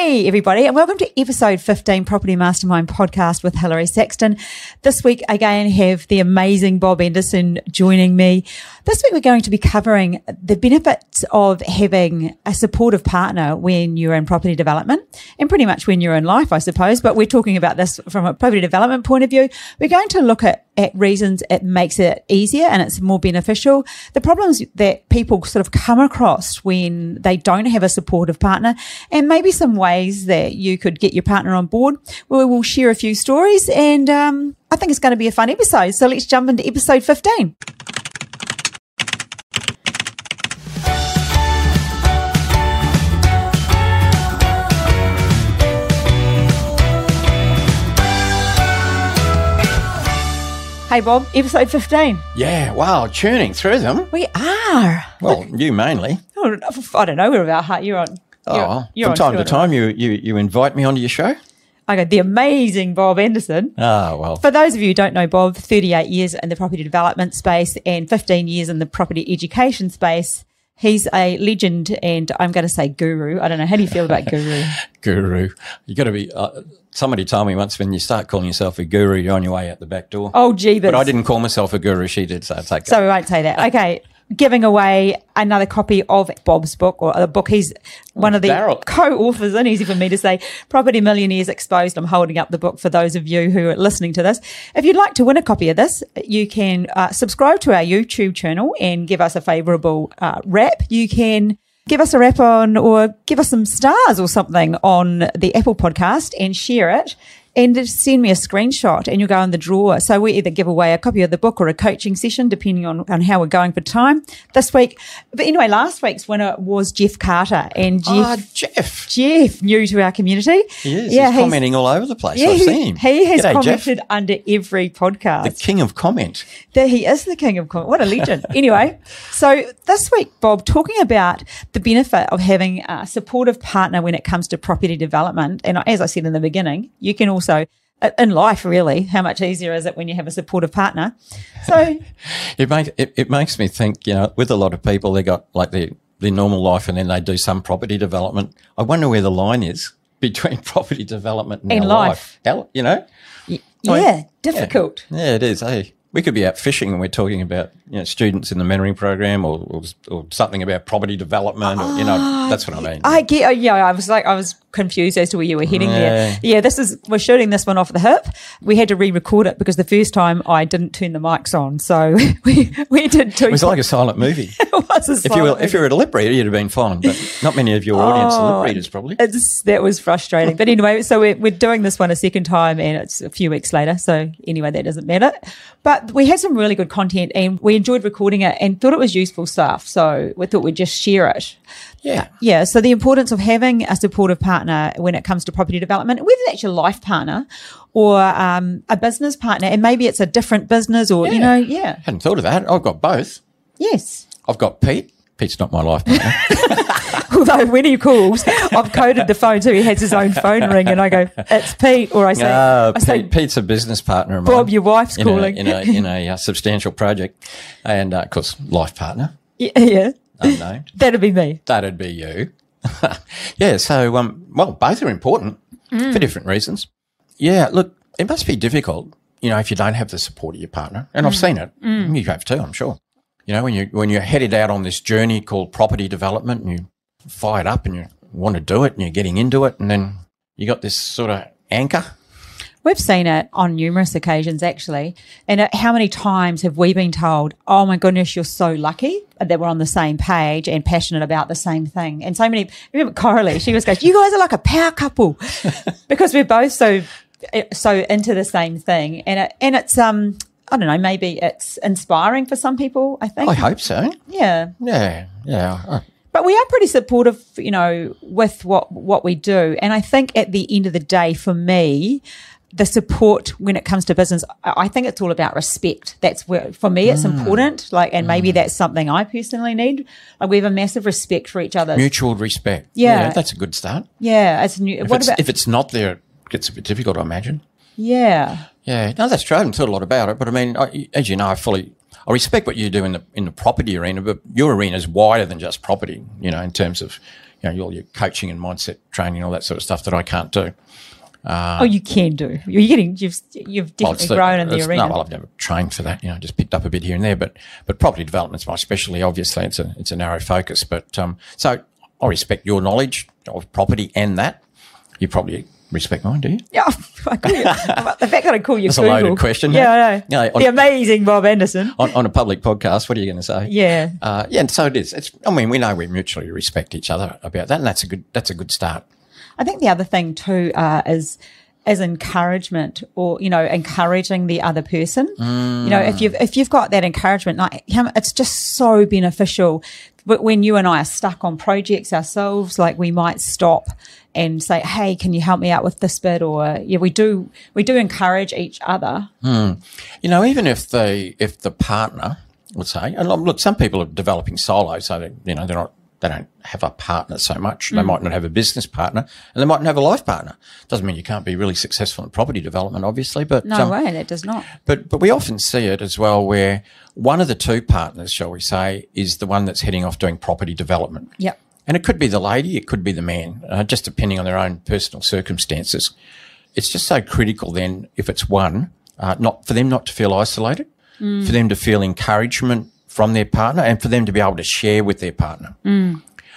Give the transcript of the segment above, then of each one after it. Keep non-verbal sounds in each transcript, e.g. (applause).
Hey, everybody, and welcome to episode 15 Property Mastermind podcast with Hilary Saxton. This week, again, have the amazing Bob Andersen joining me. This week, we're going to be covering the benefits of having a supportive partner when you're in property development and pretty much when you're in life, I suppose. But we're talking about this from a property development point of view. We're going to look at, at reasons it makes it easier and it's more beneficial. The problems that people sort of come across when they don't have a supportive partner and maybe some ways that you could get your partner on board. We will share a few stories and um, I think it's going to be a fun episode. So let's jump into episode 15. Hey Bob, episode 15. Yeah, wow, churning through them. We are. Well, you mainly. Oh, I don't know. We're about heart. You're on. You're, Oh, you're from on time to time, you, you you invite me onto your show. I got the amazing Bob Andersen. Ah, well, For those of you who don't know Bob, 38 years in the property development space and 15 years in the property education space. He's a legend and I'm going to say guru. I don't know. How do you feel about (laughs) guru? guru. You got to be. Uh, somebody told me once when you start calling yourself a guru, you're on your way out the back door. Oh, gee, but I didn't call myself a guru. She did, so it's okay. So we won't say that. Okay. Giving away another copy of Bob's book or the book. He's one of the co-authors and easy for me to say property millionaires exposed. I'm holding up the book for those of you who are listening to this. If you'd like to win a copy of this, you can uh, subscribe to our YouTube channel and give us a favorable uh, rap. You can give us a rap on or give us some stars or something on the Apple podcast and share it and send me a screenshot and you'll go in the drawer. So we either give away a copy of the book or a coaching session, depending on, on how we're going for time this week. But anyway, last week's winner was Jeff Carter and Ah, Jeff, Jeff. Jeff, new to our community. He is. Yeah, he's, he's- commenting all over the place. Yeah, I've seen him. he has G'day, Jeff. commented under every podcast. The king of comment. that he is the king of comment. What a legend. (laughs) anyway, so this week, Bob, talking about the benefit of having a supportive partner when it comes to property development. And as I said in the beginning, you can also, Uh, in life, really, how much easier is it when you have a supportive partner? So, (laughs) It makes it, it makes me think. You know, with a lot of people, they got like their their normal life, and then they do some property development. I wonder where the line is (laughs) between property development and, And our life. You know. y- Oh, yeah, difficult. Yeah, it is. Hey, we could be out fishing and we're talking about you know students in the mentoring program or, or, or something about property development. Or, you know, ah, that's what I mean. I get, oh, yeah, I was like, I was confused as to where you were heading there. Yeah. Yeah, this is, we're shooting this one off the hip. We had to re record it because the first time I didn't turn the mics on. So (laughs) we, we did two. it was like a silent movie. (laughs) it was a if you were silent if you were at a lip reader, you'd have been fine. But not many of your audience are lip oh, readers, probably. It's, that was frustrating. But anyway, so we're, we're doing this one a second time and it's a few weeks later. So anyway, that doesn't matter. But we had some really good content and we enjoyed recording it and thought it was useful stuff. So we thought we'd just share it. Yeah. Yeah. So the importance of having a supportive partner when it comes to property development, whether that's your life partner or um, a business partner, and maybe it's a different business or, you know, yeah. Hadn't thought of that. I've got both. Yes. I've got Pete. Pete's not my life partner. (laughs) Although when he calls, I've coded the phone so he has his own phone ring and I go, it's Pete. Or I say, Ah, I say Pete, Pete's a business partner. Bob, your wife's in a- calling. in a in a, uh, substantial project, and uh, of course, life partner (laughs) yeah, yeah. Unnamed. (laughs) That'd be me. That'd be you. (laughs) yeah. So, um, well, both are important Mm. for different reasons. Yeah. Look, it must be difficult, you know, if you don't have the support of your partner. And I've Mm. seen it. You have too, I'm sure. You know, when you when you're headed out on this journey called property development, and you fired up and you want to do it, and you're getting into it, and then you got this sort of anchor. We've seen it on numerous occasions, actually. And how many times have we been told, oh my goodness, you're so lucky that we're on the same page and passionate about the same thing? And so many, remember Coralie, she was goes, you guys are like a power couple (laughs) because we're both so, so into the same thing. And it, and it's, um, I don't know, maybe it's inspiring for some people, I think. I hope so. Yeah. Yeah. Yeah. But we are pretty supportive, you know, with what what we do. And I think at the end of the day, for me, the support when it comes to business, I think it's all about respect. That's where, for me, it's mm. important. Like, and maybe mm. that's something I personally need. Like, we have a massive respect for each other. Mutual respect. Yeah. That's a good start. Yeah, it's new. If, What it's, about? if it's not there, it gets a bit difficult, I imagine. yeah, Yeah, no, that's true. I haven't thought a lot about it, but I mean, I, as you know, I fully, I respect what you do in the in the property arena, but your arena is wider than just property. You know, in terms of you know, all your coaching and mindset training, all that sort of stuff that I can't do. Oh, you can do. You're getting. You've you've Well, definitely the- grown in the arena. No, well, I've never trained for that. You know, just picked up a bit here and there. But but property development's my specialty. Obviously, it's a it's a narrow focus. But um, so I respect your knowledge of property and that. You probably respect mine, do you? Yeah, (laughs) I you, the fact that I call you That's a loaded question. Yeah, I know. Yeah, on- the amazing Bob Andersen. On, on a public podcast, what are you going to say? Yeah. Uh, yeah, and so it is. It's, I mean, we know we mutually respect each other about that, and that's a good that's a good start. I think the other thing too uh, is is encouragement or you know encouraging the other person. You know, if you've if you've got that encouragement, like it's just so beneficial. But when you and I are stuck on projects ourselves, like we might stop and say, "Hey, can you help me out with this bit?" Or yeah, we do we do encourage each other. You know, even if the if the partner, let's say, and look, some people are developing solo, so they, you know they're not they don't have a partner so much. Mm. They might not have a business partner, and they might not have a life partner. Doesn't mean you can't be really successful in property development, obviously, but No um, way, that does not. But but we often see it as well, where one of the two partners, shall we say, is the one that's heading off doing property development. Yep. And it could be the lady, it could be the man, uh, just depending on their own personal circumstances. It's just so critical then, if it's one, uh, not for them not to feel isolated, for them to feel encouragement from their partner, and for them to be able to share with their partner.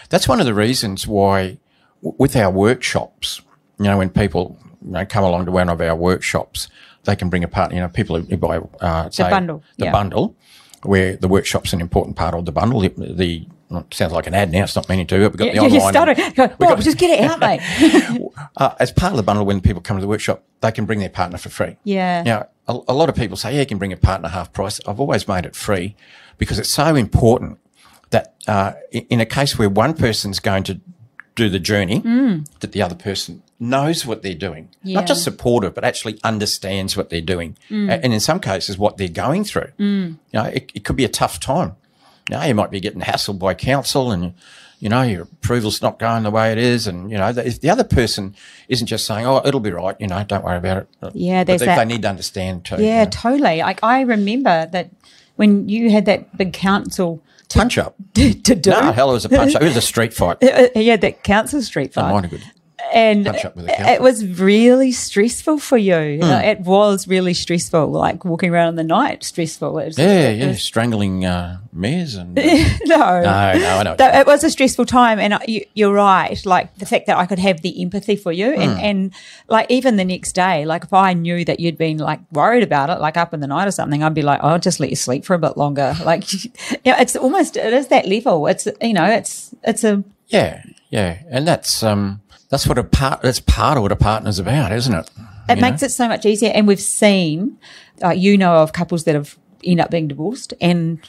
That's one of the reasons why, w- with our workshops, you know, when people you know, come along to one of our workshops, they can bring a partner. You know, people who buy uh, say, bundle, the yeah. bundle, where the workshop's an important part of the bundle. The, the it sounds like an ad now. It's not meaning to. We've got Yeah, the online. stuttering. Go, Bob, just get it out, mate. (laughs) uh, as part of the bundle, when people come to the workshop, they can bring their partner for free. Yeah. Now, a, a lot of people say, yeah, you can bring a partner half price. I've always made it free because it's so important that uh, in, a case where one person's going to do the journey, mm. that the other person knows what they're doing. Yeah. Not just supportive, but actually understands what they're doing. Mm. A- And in some cases, what they're going through. Mm. You know, it, it could be a tough time. You know, you might be getting hassled by council and, you know, your approval's not going the way it is. And, you know, the- if the other person isn't just saying, oh, it'll be right, you know, don't worry about it. Yeah, But there's they, that- they need to understand too. Yeah, you know. totally. Like I remember that when you had that big council Punch up. (laughs) to, to do. No, hell, it was a punch up. It was a street fight. (laughs) Yeah, that council street fight. a good. And punch up with the it, was really stressful for you. Hmm. Like, it was really stressful, like walking around in the night, stressful. It was, Yeah, yeah, strangling uh, mayors and. (laughs) uh, no, no, no, I know. what Though you mean. it was a stressful time, and I- you, you're right. Like the fact that I could have the empathy for you, and, Hmm. and like even the next day, like if I knew that you'd been like worried about it, like up in the night or something, I'd be like, I'll just let you sleep for a bit longer. (laughs) Like, (laughs) yeah, it's almost it is that level. It's you know, it's it's a Yeah, yeah, and that's um, that's what a part. That's part of what a partner's about, isn't it? it makes it so much easier. And we've seen, uh, you know, of couples that have end up being divorced, and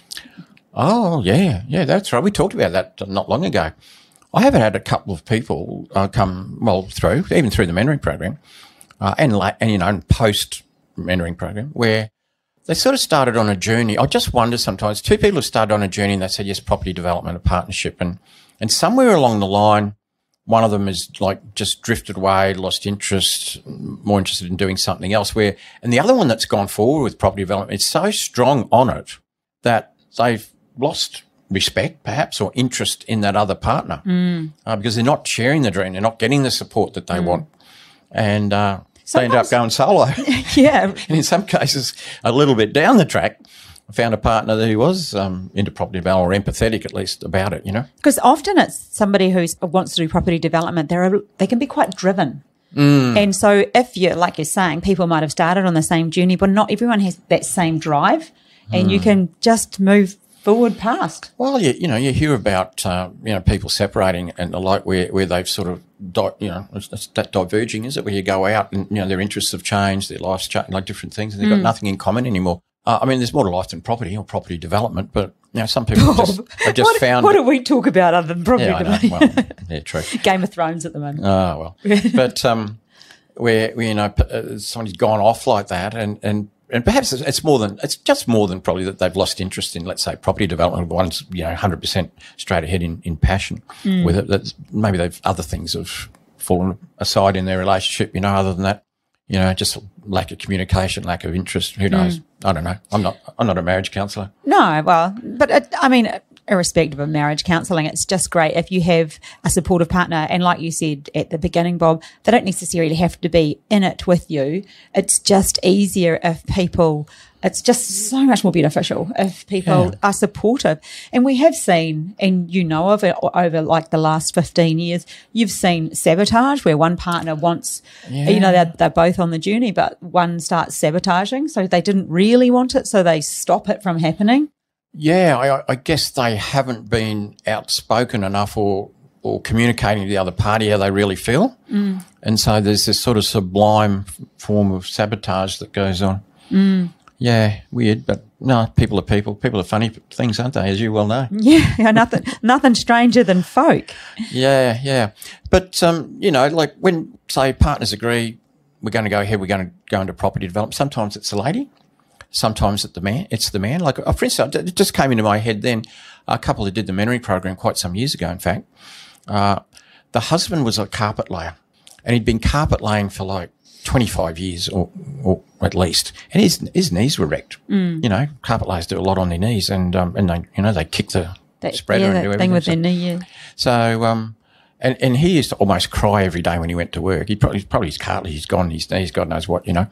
Oh, yeah, yeah, that's right. We talked about that not long ago. I haven't had a couple of people uh, come well through, even through the mentoring program, uh, and la- and you know, post mentoring program where they sort of started on a journey. I just wonder sometimes two people have started on a journey and they said yes, property development, a partnership, and and somewhere along the line, one of them is like just drifted away, lost interest, more interested in doing something else. Where and the other one that's gone forward with property development is so strong on it that they've lost respect, perhaps, or interest in that other partner. Uh, because they're not sharing the dream, they're not getting the support that they want, and uh, they end up going solo. (laughs) yeah, (laughs) and in some cases, a little bit down the track, found a partner who was um, into property development or empathetic at least about it. You know, because often it's somebody who wants to do property development. They're they can be quite driven. And so, if you're like you're saying, people might have started on the same journey, but not everyone has that same drive, and you can just move forward past. Well, you, you know, you hear about, uh, you know, people separating and the like where, where they've sort of, di- you know, it's, it's that diverging, is it? Where you go out and, you know, their interests have changed, their life's changed, like different things, and they've got nothing in common anymore. Uh, I mean, there's more to life than property or property development, but, you know, some people just, (laughs) have just what, found. what do we talk about other than property yeah, development? Well, yeah, true. (laughs) Game of Thrones at the moment. Oh well, (laughs) but um, where, where you know uh, somebody's gone off like that, and and and perhaps it's, more than it's just more than probably that they've lost interest in let's say property development. One's you know hundred percent straight ahead in in passion with it. That's maybe they've other things have fallen aside in their relationship. You know, other than that, you know, just lack of communication, lack of interest. Who knows? I don't know. I'm not. I'm not a marriage counsellor. No, well, but it, I mean, irrespective of marriage counselling, it's just great if you have a supportive partner. And like you said at the beginning, Bob, they don't necessarily have to be in it with you. It's just easier if people it's just so much more beneficial if people Yeah. are supportive. And we have seen, and you know of it over like the last 15 years, you've seen sabotage where one partner wants, you know, they're, they're both on the journey, but one starts sabotaging. So they didn't really want it. So they stop it from happening. Yeah, I, I guess they haven't been outspoken enough or or communicating to the other party how they really feel, mm. and so there's this sort of sublime form of sabotage that goes on. Mm. Yeah, weird, but no, people are people. People are funny things, aren't they? As you well know. (laughs) Yeah. nothing, nothing stranger than folk. Yeah, yeah, but um, you know, like when say partners agree, we're going to go ahead, we're going to go into property development. Sometimes it's the lady, sometimes it's the man. It's the man. Like, uh, for instance, it just came into my head then. A couple who did the mentoring program quite some years ago, in fact. Uh, the husband was a carpet layer, and he'd been carpet laying for like 25 years or, or at least, and his his knees were wrecked. Mm. You know, carpet layers do a lot on their knees, and um, and they you know they kick the That, spreader yeah, and do thing everything. with So- their knee. Yeah. so, um, and, and he used to almost cry every day when he went to work. He'd probably, probably his cartilage, he's gone, his knees, God knows what, you know.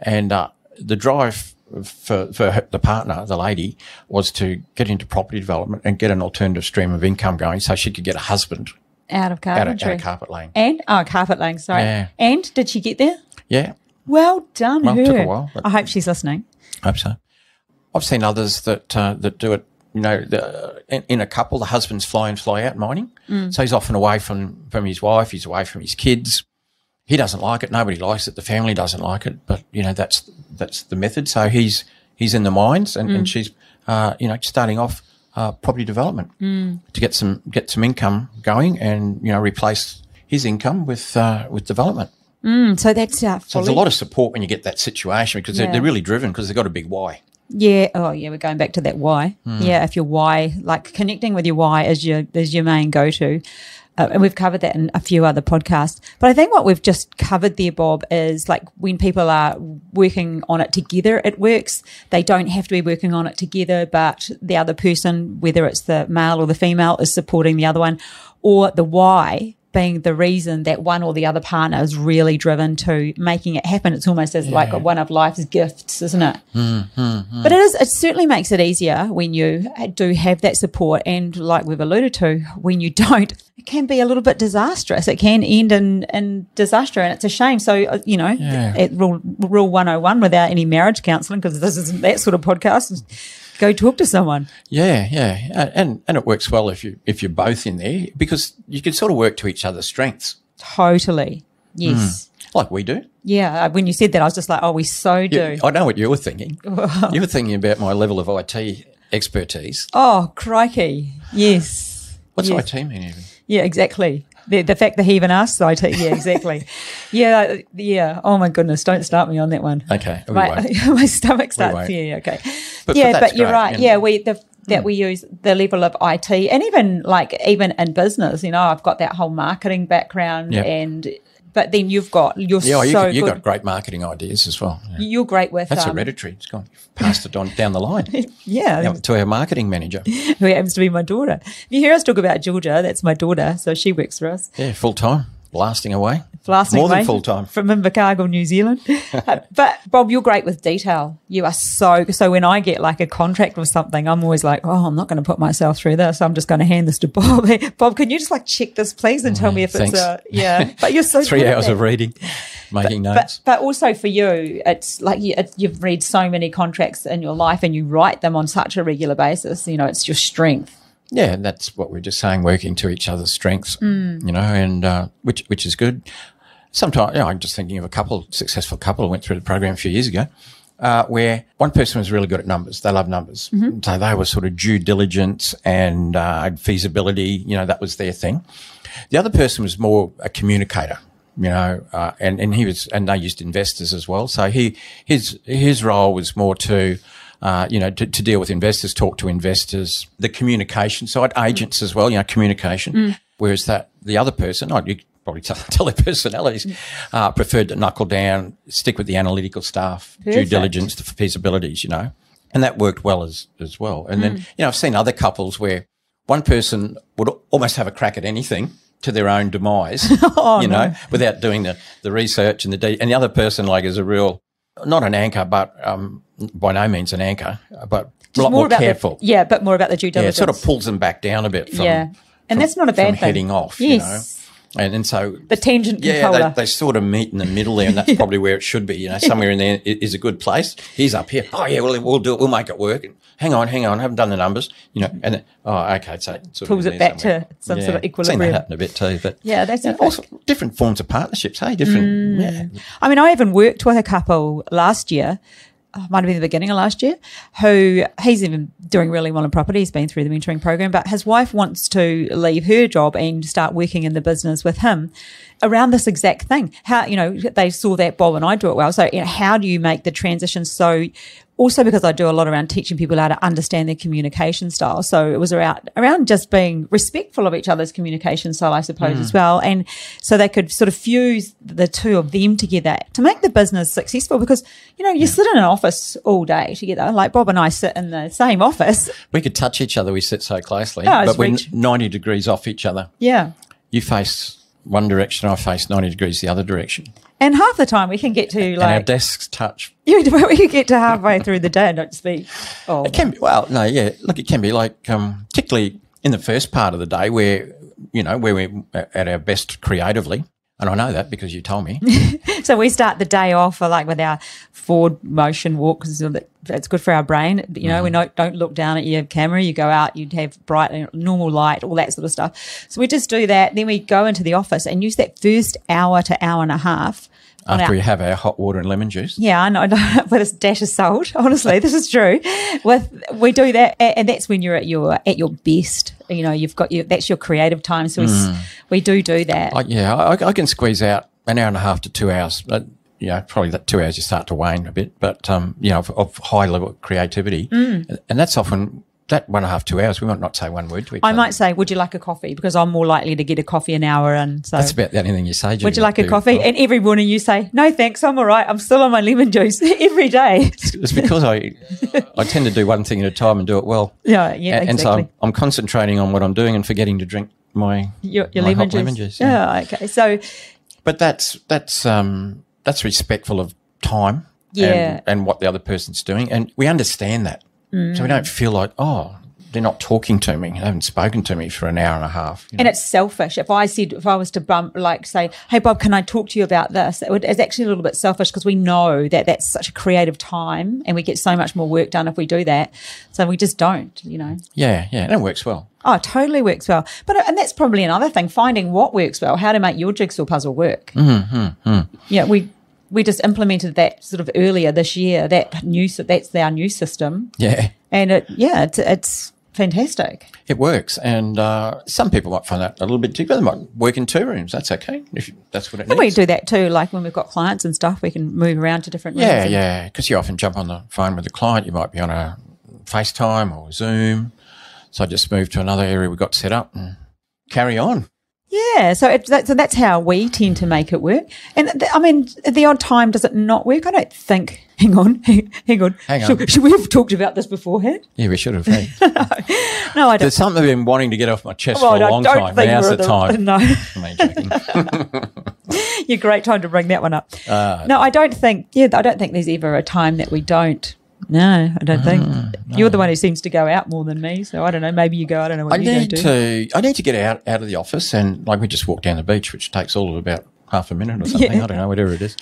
And, uh, the drive for, for her- the partner, the lady, was to get into property development and get an alternative stream of income going so she could get a husband Out of out of, out of carpet laying. and, oh, carpet laying, sorry. Yeah. And did she get there? Yeah, Well done, Well, her. took a while, I hope she's listening. hope so. I've seen others that uh, that do it. You know, the, in, in a couple, the husband's fly in, fly out mining, so he's often away from from his wife. He's away from his kids. He doesn't like it. Nobody likes it. The family doesn't like it. But you know, that's that's the method. So he's he's in the mines, and, and she's uh, you know starting off uh, property development to get some get some income going, and you know replace his income with uh, with development. Mm, so that's uh, So there's a lot of support when you get that situation because Yeah. they're, they're really driven because they've got a big why. Yeah. Oh, yeah. We're going back to that why. Hmm. Yeah. If your why, like connecting with your why is your is your main go to. Uh, and we've covered that in a few other podcasts. But I think what we've just covered there, Bob, is like when people are working on it together, it works. They don't have to be working on it together, but the other person, whether it's the male or the female, is supporting the other one, or the why being the reason that one or the other partner is really driven to making it happen. It's almost as like one of life's gifts, isn't it? Hmm, hmm, hmm. But it is. It certainly makes it easier when you do have that support, and like we've alluded to, when you (laughs) don't, it can be a little bit disastrous. It can end in in disaster, and it's a shame. So uh, you know, Yeah. at rule rule one hundred one, without any marriage counselling, because this isn't that sort of podcast. Go talk to someone. Yeah, yeah, and and it works well if you if you're both in there because you can sort of work to each other's strengths, Totally. Yes. like we do. Yeah. uh, When you said that, I was just like, oh, we so do. You- I know what you were thinking. (laughs) you were thinking about my level of IT expertise. Oh, crikey. Yes. What's Yes. IT mean even? Yeah, exactly. The, the fact that he even asked IT. Yeah, exactly. (laughs) yeah, uh, yeah. Oh my goodness. Don't start me on that one. Okay, My, (laughs) my stomach starts. Yeah, okay. But- yeah, but but, you're great, right. Yeah, we the that we use the level of IT and even like even in business. You know, I've got that whole marketing background, Yep. and but then you've got you're Yeah, you, so you good. got great marketing ideas as well. Yeah. you're great with That's um, hereditary. It's gone. You've passed it on down the line (laughs) Yeah, Yeah, to our marketing manager. (laughs) who happens to be my daughter. If you hear us talk about Georgia, that's my daughter, so she works for us. Yeah, full time, blasting away. blasting More than full time. from Invercargill, New Zealand. (laughs) Uh, but Bob, you're great with detail. You are so so. When I get like a contract or something, I'm always like, oh, I'm not going to put myself through this. I'm just going to hand this to Bob. (laughs) Bob, can you just like check this, please, and tell me if thanks. it's a yeah. But you're so (laughs) Three hours of reading, making But notes. but also for you, it's like you, it, you've read so many contracts in your life, and you write them on such a regular basis. You know, it's your strength. Yeah, and that's what we're just saying, working to each other's strengths, Mm. you know, and uh, which which is good. Sometimes, you know, I'm just thinking of a couple, successful couple who went through the program a few years ago, uh, where one person was really good at numbers. They love numbers. Mm-hmm. So they were sort of due diligence and uh, feasibility, you know, that was their thing. The other person was more a communicator, you know, uh, and, and he was, and they used investors as well. So he, his, his role was more to, uh, you know, to, to deal with investors, talk to investors, the communication side, agents as well, you know, communication. Whereas that, the other person, oh, you probably tell, (laughs) tell their personalities, uh, preferred to knuckle down, stick with the analytical staff, due diligence, the feasibilities, you know, and that worked well as, as well. And then, you know, I've seen other couples where, one person would almost have a crack at anything to their own demise, (laughs) you know, without doing the, the research and the de- and the other person like is a real not an anchor, but um, by no means an anchor, but a lot more, about careful. The, yeah, but more about the due yeah, it sort of pulls them back down a bit from yeah, and from- that's not a bad thing. heading off, Yes. you know. And, and so The tangent yeah, they, they sort of meet in the middle there, and that's (laughs) probably where it should be. You know, somewhere in there is a good place. He's up here. Oh yeah, well we'll do it. We'll make it work. hang on, hang on, I haven't done the numbers. You know, and then, oh okay, so it sort Pulls it back somewhere. to some sort of equilibrium. Seen that happen a bit too, but Yeah, that's also different forms of partnerships. Hey, different. Mm. Yeah, I mean, I even worked with a couple last year. Might have been the beginning of last year. Who he's even doing really well in property. He's been through the mentoring program, but his wife wants to leave her job and start working in the business with him around this exact thing. How you know they saw that Bob and I do it well. So you know, how do you make the transition so? Also, because I do a lot around teaching people how to understand their communication style. So it was around around just being respectful of each other's communication style, I suppose, as mm. well. And so they could sort of fuse the two of them together to make the business successful. Because you know, you sit in an office all day together. Like Bob and I sit in the same office. we could touch each other. We sit so closely, Oh, but we're reach. ninety degrees off each other. Yeah. You face one direction, I face ninety degrees the other direction, And half the time we can get to and our desks touch. (laughs) you we can get to halfway through the day and don't speak. Oh, It can be well, no, yeah. Look, it can be like, um, particularly in the first part of the day, where you know where we're at our best creatively, and I know that because you told me. (laughs) So we start the day off uh, like with our forward motion walk because it's good for our brain. You know, we don't, don't look down at your camera. You go out, you'd have bright, normal light, all that sort of stuff. So we just do that. Then we go into the office and use that first hour to hour and a half. After our- we have our hot water and lemon juice, yeah, I know, I know, (laughs) with a dash of salt. Honestly, (laughs) this is true. With we do that, and that's when you're at your at your best. You know, you've got your that's your creative time. So we, we do do that. I, yeah, I, I can squeeze out an hour and a half to two hours. But, you know, probably that two hours you start to wane a bit, but um, you know, of, of high level creativity, Mm. and that's often that one and a half, two hours. We might not say one word to each I other. might say, "Would you like a coffee?" Because I'm more likely to get a coffee an hour, and so That's about the only thing you say. Would you like a coffee? And every morning you say, no, thanks, I'm all right. I'm still on my lemon juice (laughs) every day. It's because I I tend to do one thing at a time and do it well. Yeah, yeah, and, and so. I'm, I'm concentrating on what I'm doing and forgetting to drink my your your my lemon, hot juice. lemon juice. yeah. Yeah, okay. So, But that's that's um that's respectful of time. Yeah. And, and what the other person's doing, and we understand that, so Mm. we don't feel like oh they're not talking to me, they haven't spoken to me for an hour and a half. you know. and it's selfish. If I said, if I was to bump, like say, hey, Bob, can I talk to you about this? It would, it's actually a little bit selfish because we know that that's such a creative time and we get so much more work done if we do that. So we just don't, you know. yeah, yeah, and it works well. Oh, it totally works well. But, uh, and that's probably another thing, finding what works well, how to make your jigsaw puzzle work. Mm-hmm, Yeah, we, we just implemented that sort of earlier this year, that new, that's our new system. Yeah, And it, yeah, it's, it's fantastic. it works, and uh, some people might find that a little bit difficult. They might work in two rooms. That's okay if that's what it And we do that too. Like when we've got clients and stuff, we can move around to different. Yeah, yeah. Because you often jump on the phone with the client. You might be on a FaceTime or Zoom. So I just moved to another area we got set up and carry on. Yeah, so it, that, so that's how we tend to make it work. And th- I mean, the odd time, does it not work? I don't think. (laughs) (laughs) Hang on, hang on. Hang on. Should, should we have talked about this beforehand? Yeah, we should have. (laughs) Hey. No, I don't. There's something I've been wanting to get off my chest Well, for a long time. Now's the at time. No, I'm only joking. you're great time to bring that one up. Uh, no, I don't think. Yeah, I don't think there's ever a time that we don't. No, I don't think. Mm, You're the one who seems to go out more than me, so I don't know. Maybe you go. I don't know what I you need to. I need to get out out of the office and like we just walk down the beach, which takes all of about half a minute or (laughs) something. Yeah. I don't know, whatever it is.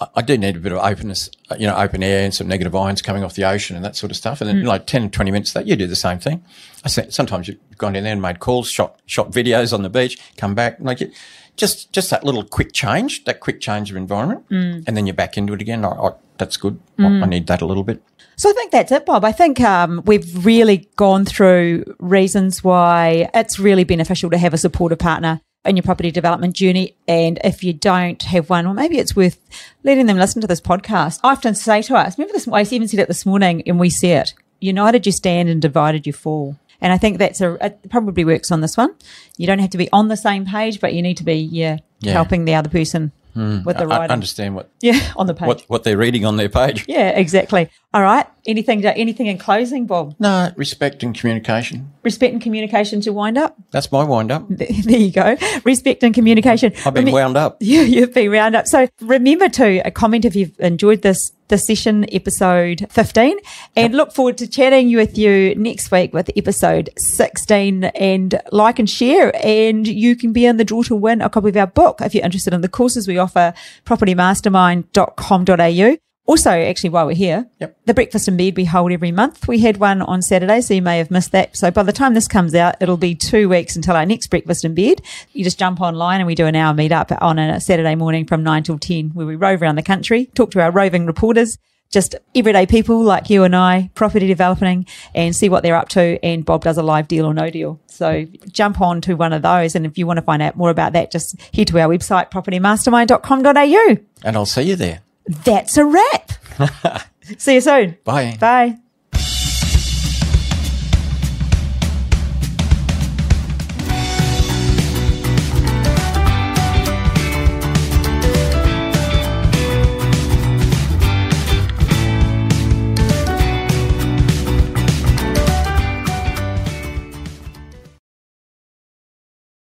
I, I do need a bit of openness, you know, open air and some negative ions coming off the ocean and that sort of stuff. And then like 10, 20 minutes that you do the same thing. I say, sometimes you've gone in there and made calls, shot shot videos on the beach, come back like it, just just that little quick change, that quick change of environment, and then you're back into it again. I, I, that's good. I, I need that a little bit. So I think that's it, Bob. I think um, we've really gone through reasons why it's really beneficial to have a supportive partner in your property development journey. And if you don't have one, well, maybe it's worth letting them listen to this podcast. I often say to us, remember this, I even said it this morning and we see it, united you stand and divided you fall. And I think that's a, it probably works on this one. You don't have to be on the same page, but you need to be, yeah, Yeah. helping the other person with the I, I writing. understand what, yeah, (laughs) on the page. what what they're reading on their page. Yeah, exactly. All right. Anything, anything in closing, Bob? No, respect and communication. Respect and communication to wind up. That's my wind up. (laughs) There you go. Respect and communication. I've been Reme- wound up. (laughs) Yeah, you've been wound up. So remember to uh, comment if you've enjoyed this this session, episode 15, and look forward to chatting with you next week with episode 16 and like and share. And you can be in the draw to win a copy of our book if you're interested in the courses we offer, propertymastermind.com.au. Also, actually, while we're here, Yep. the breakfast in bed we hold every month. We had one on Saturday, so you may have missed that. So by the time this comes out, it'll be two weeks until our next breakfast in bed. You just jump online and we do an hour meet up on a Saturday morning from nine till 10 where we rove around the country, talk to our roving reporters, just everyday people like you and I, property developing and see what they're up to. And Bob does a live deal or no deal. So jump on to one of those. And if you want to find out more about that, just head to our website, propertymastermind.com.au. And I'll see you there. That's a wrap. (laughs) See you soon. Bye. Bye.